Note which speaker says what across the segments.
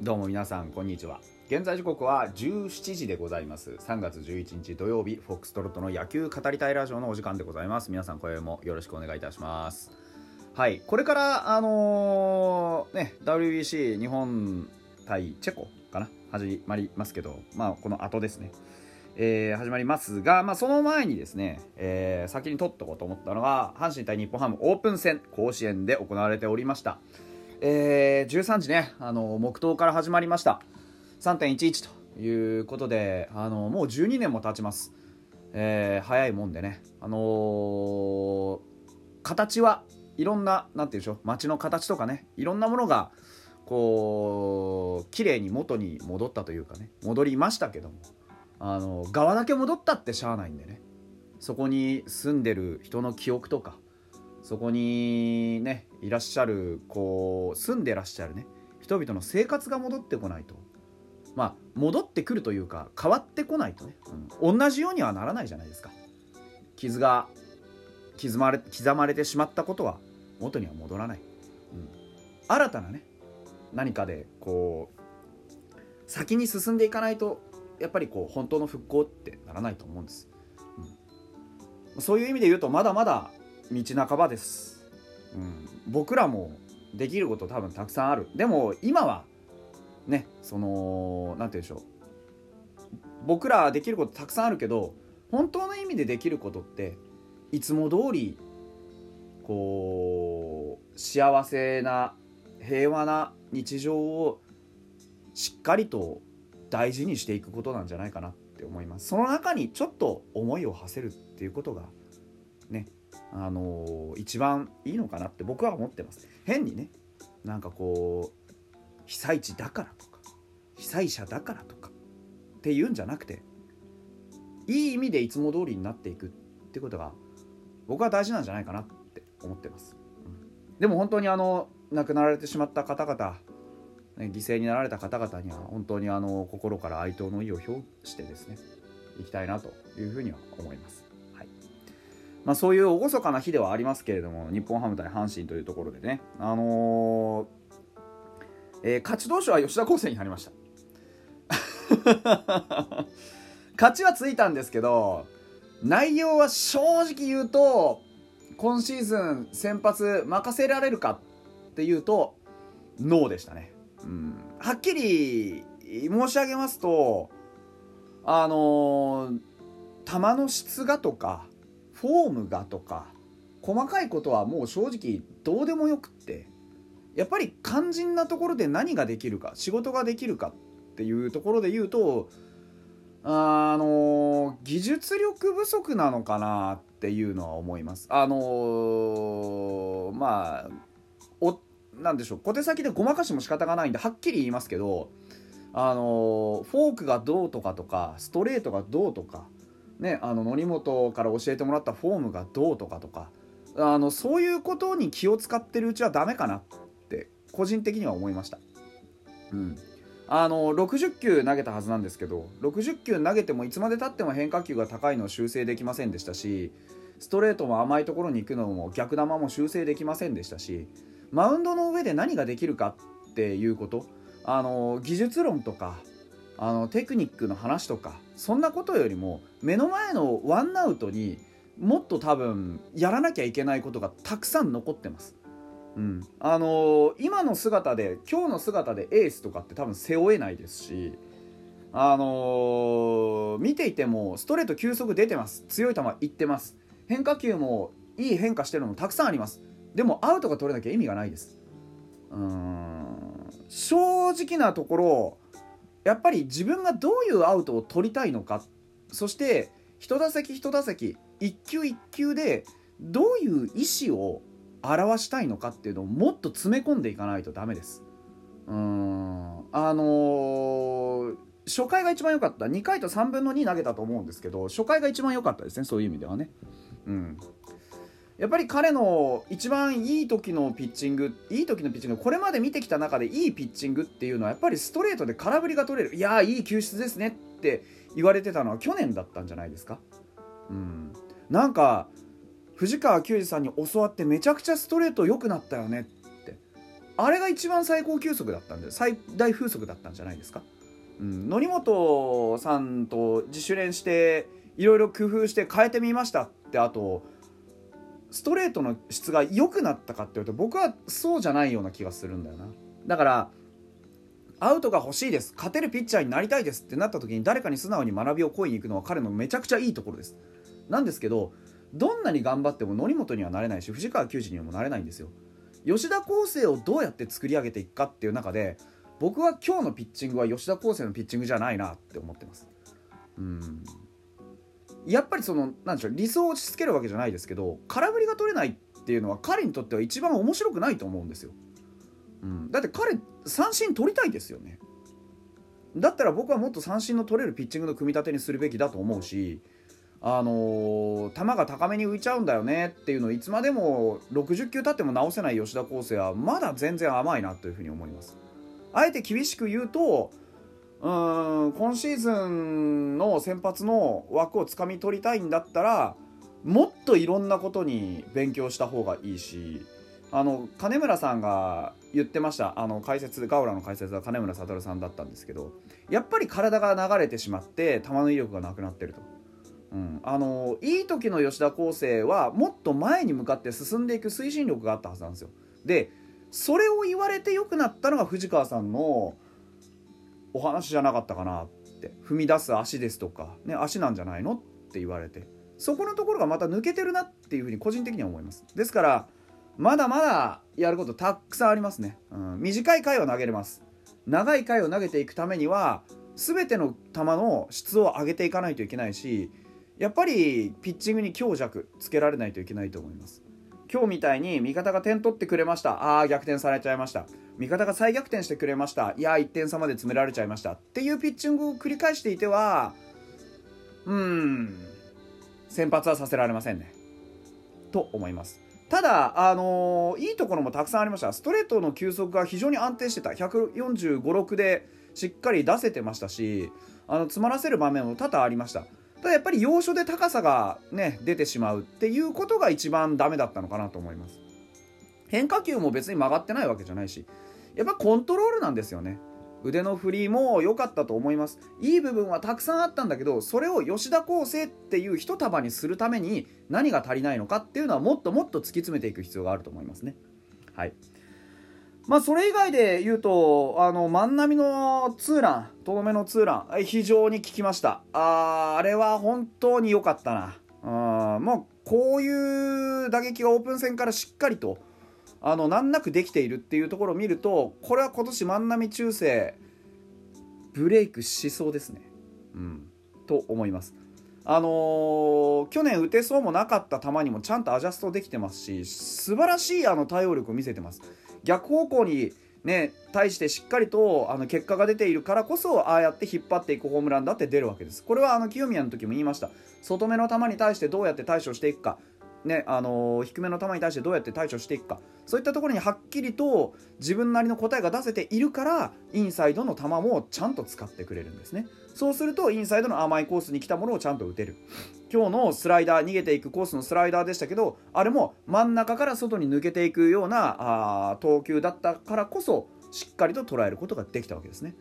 Speaker 1: どうも皆さんこんにちは。現在時刻は17時でございます。3月11日土曜日フォックストロットの野球語りたいラジオのお時間でございます。皆さん今宵もよろしくお願いいたします。はい。これからあのー、ね WBC 日本対チェコかな？始まりますけどまあこの後ですね。えー、始まりますが、まあ、その前にですね、えー、先に取っとこうと思ったのが阪神対日本ハムオープン戦甲子園で行われておりました。えー、13時ね、あの、黙祷から始まりました。3.11ということで、あの、もう12年も経ちます。えー、早いもんでね、あのー、形はいろんな、なんていうでしょう、街の形とかね、いろんなものが、こう、綺麗に元に戻ったというかね、戻りましたけども、あの、側だけ戻ったってしゃあないんでね、そこに住んでる人の記憶とか、そこにねいらっしゃるこう住んでらっしゃるね人々の生活が戻ってこないと。まあ戻ってくるというか変わってこないとね、うん、同じようにはならないじゃないですか。傷が刻まれ刻まれてしまったことは元には戻らない、うん、新たなね何かでこう先に進んでいかないとやっぱりこう本当の復興ってならないと思うんです、うん、そういう意味で言うとまだまだ道半ばです、うん、僕らもできること多分たくさんある。でも今はねその何て言うんでしょう。僕らできることたくさんあるけど本当の意味でできることっていつも通りこう幸せな平和な日常をしっかりと大事にしていくことなんじゃないかなって思います。その中にちょっと思いを馳せるっていうことがねあのー、一番いいのかなって僕は思ってます。変にねなんかこう被災地だからとか被災者だからとかっていうんじゃなくていい意味でいつも通りになっていくってことが僕は大事なんじゃないかなって思ってます、うん、でも本当にあの亡くなられてしまった方々、ね、犠牲になられた方々には本当にあの心から哀悼の意を表してですねいきたいなというふうには思います。まあ、そういう厳かな日ではありますけれども日本ハム対阪神というところでね、あのー、えー、勝ち投手は吉田康生になりました。勝ちはついたんですけど内容は正直言うと今シーズン先発任せられるかっていうとノーでしたね、うん、はっきり申し上げますとあのー、球の質がとかフォームがとか細かいことはもう正直どうでもよくってやっぱり肝心なところで何ができるか仕事ができるかっていうところで言うとあの技術力不足なのかなっていうのは思います。あのまあおなでしょう小手先でごまかしも仕方がないんではっきり言いますけどあのフォークがどうとかとかストレートがどうとかね、あの則本から教えてもらったフォームがどうとかとかあのそういうことに気を使ってるうちはダメかなって個人的には思いました。うん、あの60球投げたはずなんですけど60球投げてもいつまでたっても変化球が高いのを修正できませんでしたしストレートも甘いところに行くのも逆球も修正できませんでしたしマウンドの上で何ができるかっていうことあの技術論とかあのテクニックの話とかそんなことよりも目の前のワンアウトにもっと多分やらなきゃいけないことがたくさん残ってます。うん、あのー、今の姿で今日の姿でエースとかって多分背負えないですしあのー、見ていてもストレート急速出てます。強い球いってます。変化球もいい変化してるのもたくさんあります。でもアウトが取れなきゃ意味がないです。うん。正直なところやっぱり自分がどういうアウトを取りたいのか。そして一打席一打席一球一球でどういう意思を表したいのかっていうのをもっと詰め込んでいかないとダメです。うん。あのー、初回が一番良かった。2回と3分の2投げたと思うんですけど初回が一番良かったですね。そういう意味ではね。うん。やっぱり彼の一番いい時のピッチングいい時のピッチングこれまで見てきた中でいいピッチングっていうのはやっぱりストレートで空振りが取れる。いやいい球質ですねって言われてたのは去年だったんじゃないですか？うん。なんか藤川球児さんに教わってめちゃくちゃストレート良くなったよねって。あれが一番最高球速だったんで最大風速だったんじゃないですか、うん、則本さんと自主練していろいろ工夫して変えてみましたってあとストレートの質が良くなったかって言うと僕はそうじゃないような気がするんだよな。だからアウトが欲しいです。勝てるピッチャーになりたいですってなった時に誰かに素直に学びを請いに行くのは彼のめちゃくちゃいいところです。なんですけどどんなに頑張っても則本にはなれないし藤川球児にもなれないんですよ。吉田康生をどうやって作り上げていくかっていう中で僕は今日のピッチングは吉田康生のピッチングじゃないなって思ってます。うん。やっぱりそのなんでしょう理想を押し付けるわけじゃないですけど空振りが取れないっていうのは彼にとっては一番面白くないと思うんですよ。うん、だって彼三振取りたいですよね。だったら僕はもっと三振の取れるピッチングの組み立てにするべきだと思うしあのー、球が高めに浮いちゃうんだよねっていうのをいつまでも60球経っても直せない吉田康生はまだ全然甘いなというふうに思います。あえて厳しく言うとうん今シーズンの先発の枠をつかみ取りたいんだったらもっといろんなことに勉強した方がいいしあの金村さんが言ってました。あの解説ガオラの解説は金村悟さんだったんですけどやっぱり体が流れてしまって球の威力がなくなってると、うん、あのいい時の吉田康生はもっと前に向かって進んでいく推進力があったはずなんですよ。でそれを言われて良くなったのが藤川さんのお話じゃなかったかなって。踏み出す足ですとか、ね、足なんじゃないのって言われて。そこのところがまた抜けてるなっていうふうに個人的には思います。ですからまだまだやることたくさんありますね、うん、短い回は投げれます。長い回を投げていくためには全ての球の質を上げていかないといけないしやっぱりピッチングに強弱つけられないといけないと思います。今日みたいに味方が点取ってくれました。ああ逆転されちゃいました。味方が再逆転してくれました。いや1点差まで詰められちゃいました。っていうピッチングを繰り返していてはうーん先発はさせられませんね。と思います。ただ、あのー、いいところもたくさんありました。ストレートの球速が非常に安定してた。145、6でしっかり出せてましたしあの詰まらせる場面も多々ありました。ただやっぱり要所で高さがね出てしまうっていうことが一番ダメだったのかなと思います。変化球も別に曲がってないわけじゃないしやっぱコントロールなんですよね。腕の振りも良かったと思います。いい部分はたくさんあったんだけどそれを吉田康生っていう一束にするために何が足りないのかっていうのはもっともっと突き詰めていく必要があると思いますね。はい。まあそれ以外で言うとあの万波のツーランとどめのツーラン非常に効きましたああれは本当に良かったなあもうこういう打撃がオープン戦からしっかりとあの難なくできているっていうところを見るとこれは今年万波中世ブレイクしそうですね。うん、と思います。あのー、去年打てそうもなかった球にもちゃんとアジャストできてますし素晴らしいあの対応力を見せてます。逆方向にね、対してしっかりとあの結果が出ているからこそああやって引っ張っていくホームランだって出るわけです。これはあの清宮の時も言いました外目の球に対してどうやって対処していくかねあのー、低めの球に対してどうやって対処していくか。そういったところにはっきりと自分なりの答えが出せているからインサイドの球もちゃんと使ってくれるんですね。そうするとインサイドの甘いコースに来たものをちゃんと打てる。今日のスライダー逃げていくコースのスライダーでしたけどあれも真ん中から外に抜けていくようなあ投球だったからこそしっかりと捉えることができたわけですね。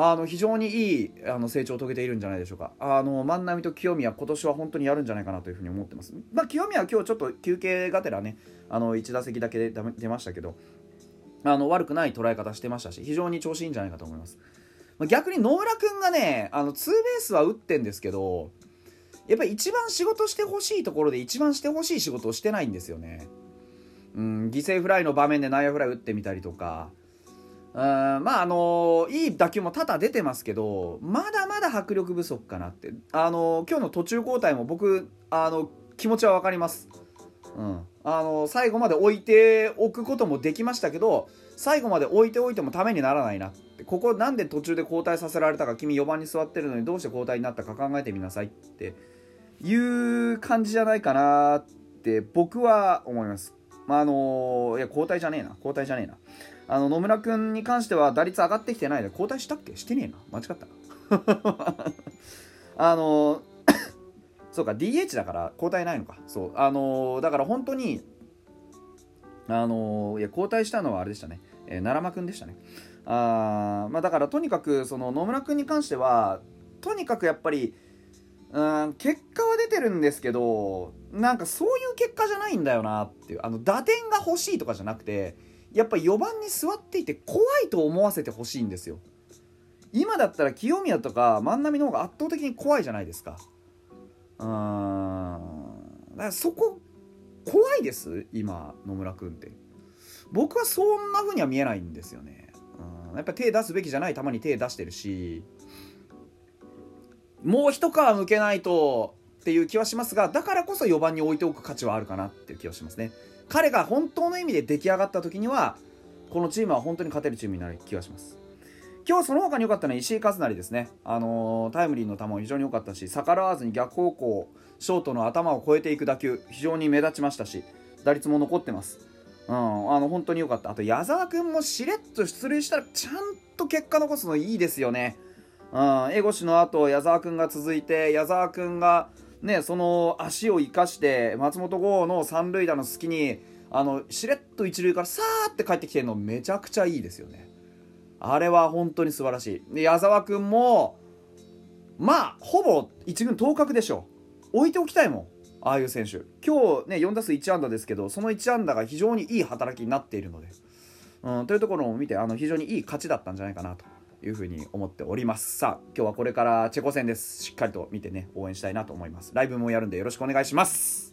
Speaker 1: あの非常にいいあの成長を遂げているんじゃないでしょうか。あの万波と清宮今年は本当にやるんじゃないかなというふうに思ってます、まあ、清宮は今日ちょっと休憩がてらねあの1打席だけで出ましたけどあの悪くない捉え方してましたし非常に調子いいんじゃないかと思います、まあ、逆に野村君がねあのツーベースは打ってんですけどやっぱり一番仕事してほしいところで一番してほしい仕事をしてないんですよね。うん犠牲フライの場面で内野フライ打ってみたりとかうんまああのいい打球も多々出てますけどまだまだ迫力不足かなって。あの今日の途中交代も僕あの気持ちは分かります、うん、あの最後まで置いておくこともできましたけど最後まで置いておいてもためにならないなって。ここなんで途中で交代させられたか君4番に座ってるのにどうして交代になったか考えてみなさいっていう感じじゃないかなって僕は思います。まあ、あのいや交代じゃねえな。交代じゃねえな。あの野村君に関しては打率上がってきてないで交代したっけ？してねえな。間違った あの そうか DH だから交代ないのか。そう。あのだから本当にあのいや交代したのはあれでしたね。えー、奈良間くんでしたね。あまあだからとにかくその野村くんに関してはとにかくやっぱりうん結果は出てるんですけどなんかそういう結果じゃないんだよなっていうあの打点が欲しいとかじゃなくてやっぱ4番に座っていて怖いと思わせてほしいんですよ。今だったら清宮とか万波の方が圧倒的に怖いじゃないですか。うーん。だからそこ怖いです今野村君って。僕はそんな風には見えないんですよね。うん。やっぱ手出すべきじゃない球に手出してるし。もう一皮向けないとっていう気はしますがだからこそ4番に置いておく価値はあるかなっていう気はしますね。彼が本当の意味で出来上がった時にはこのチームは本当に勝てるチームになる気がします。今日その他に良かったのは石井和成ですね、あのー、タイムリーの球も非常に良かったし逆らわずに逆方向ショートの頭を越えていく打球非常に目立ちましたし打率も残ってます。うん、あの本当に良かった。あと矢沢君もしれっと出塁したらちゃんと結果残すのいいですよね。うん、江越の後矢沢君が続いて矢沢君がねその足を生かして松本剛の三塁打の隙にあのしれっと一塁からさーって帰ってきてるのめちゃくちゃいいですよね。あれは本当に素晴らしい。で矢沢君もまあほぼ一軍当確でしょ。置いておきたいもんああいう選手。今日ね4打数1安打ですけどその1安打が非常にいい働きになっているので、うん、というところを見てあの非常にいい勝ちだったんじゃないかなと。いうふうに思っております。さあ今日はこれからチェコ戦です。しっかりと見てね応援したいなと思います。ライブもやるんでよろしくお願いします。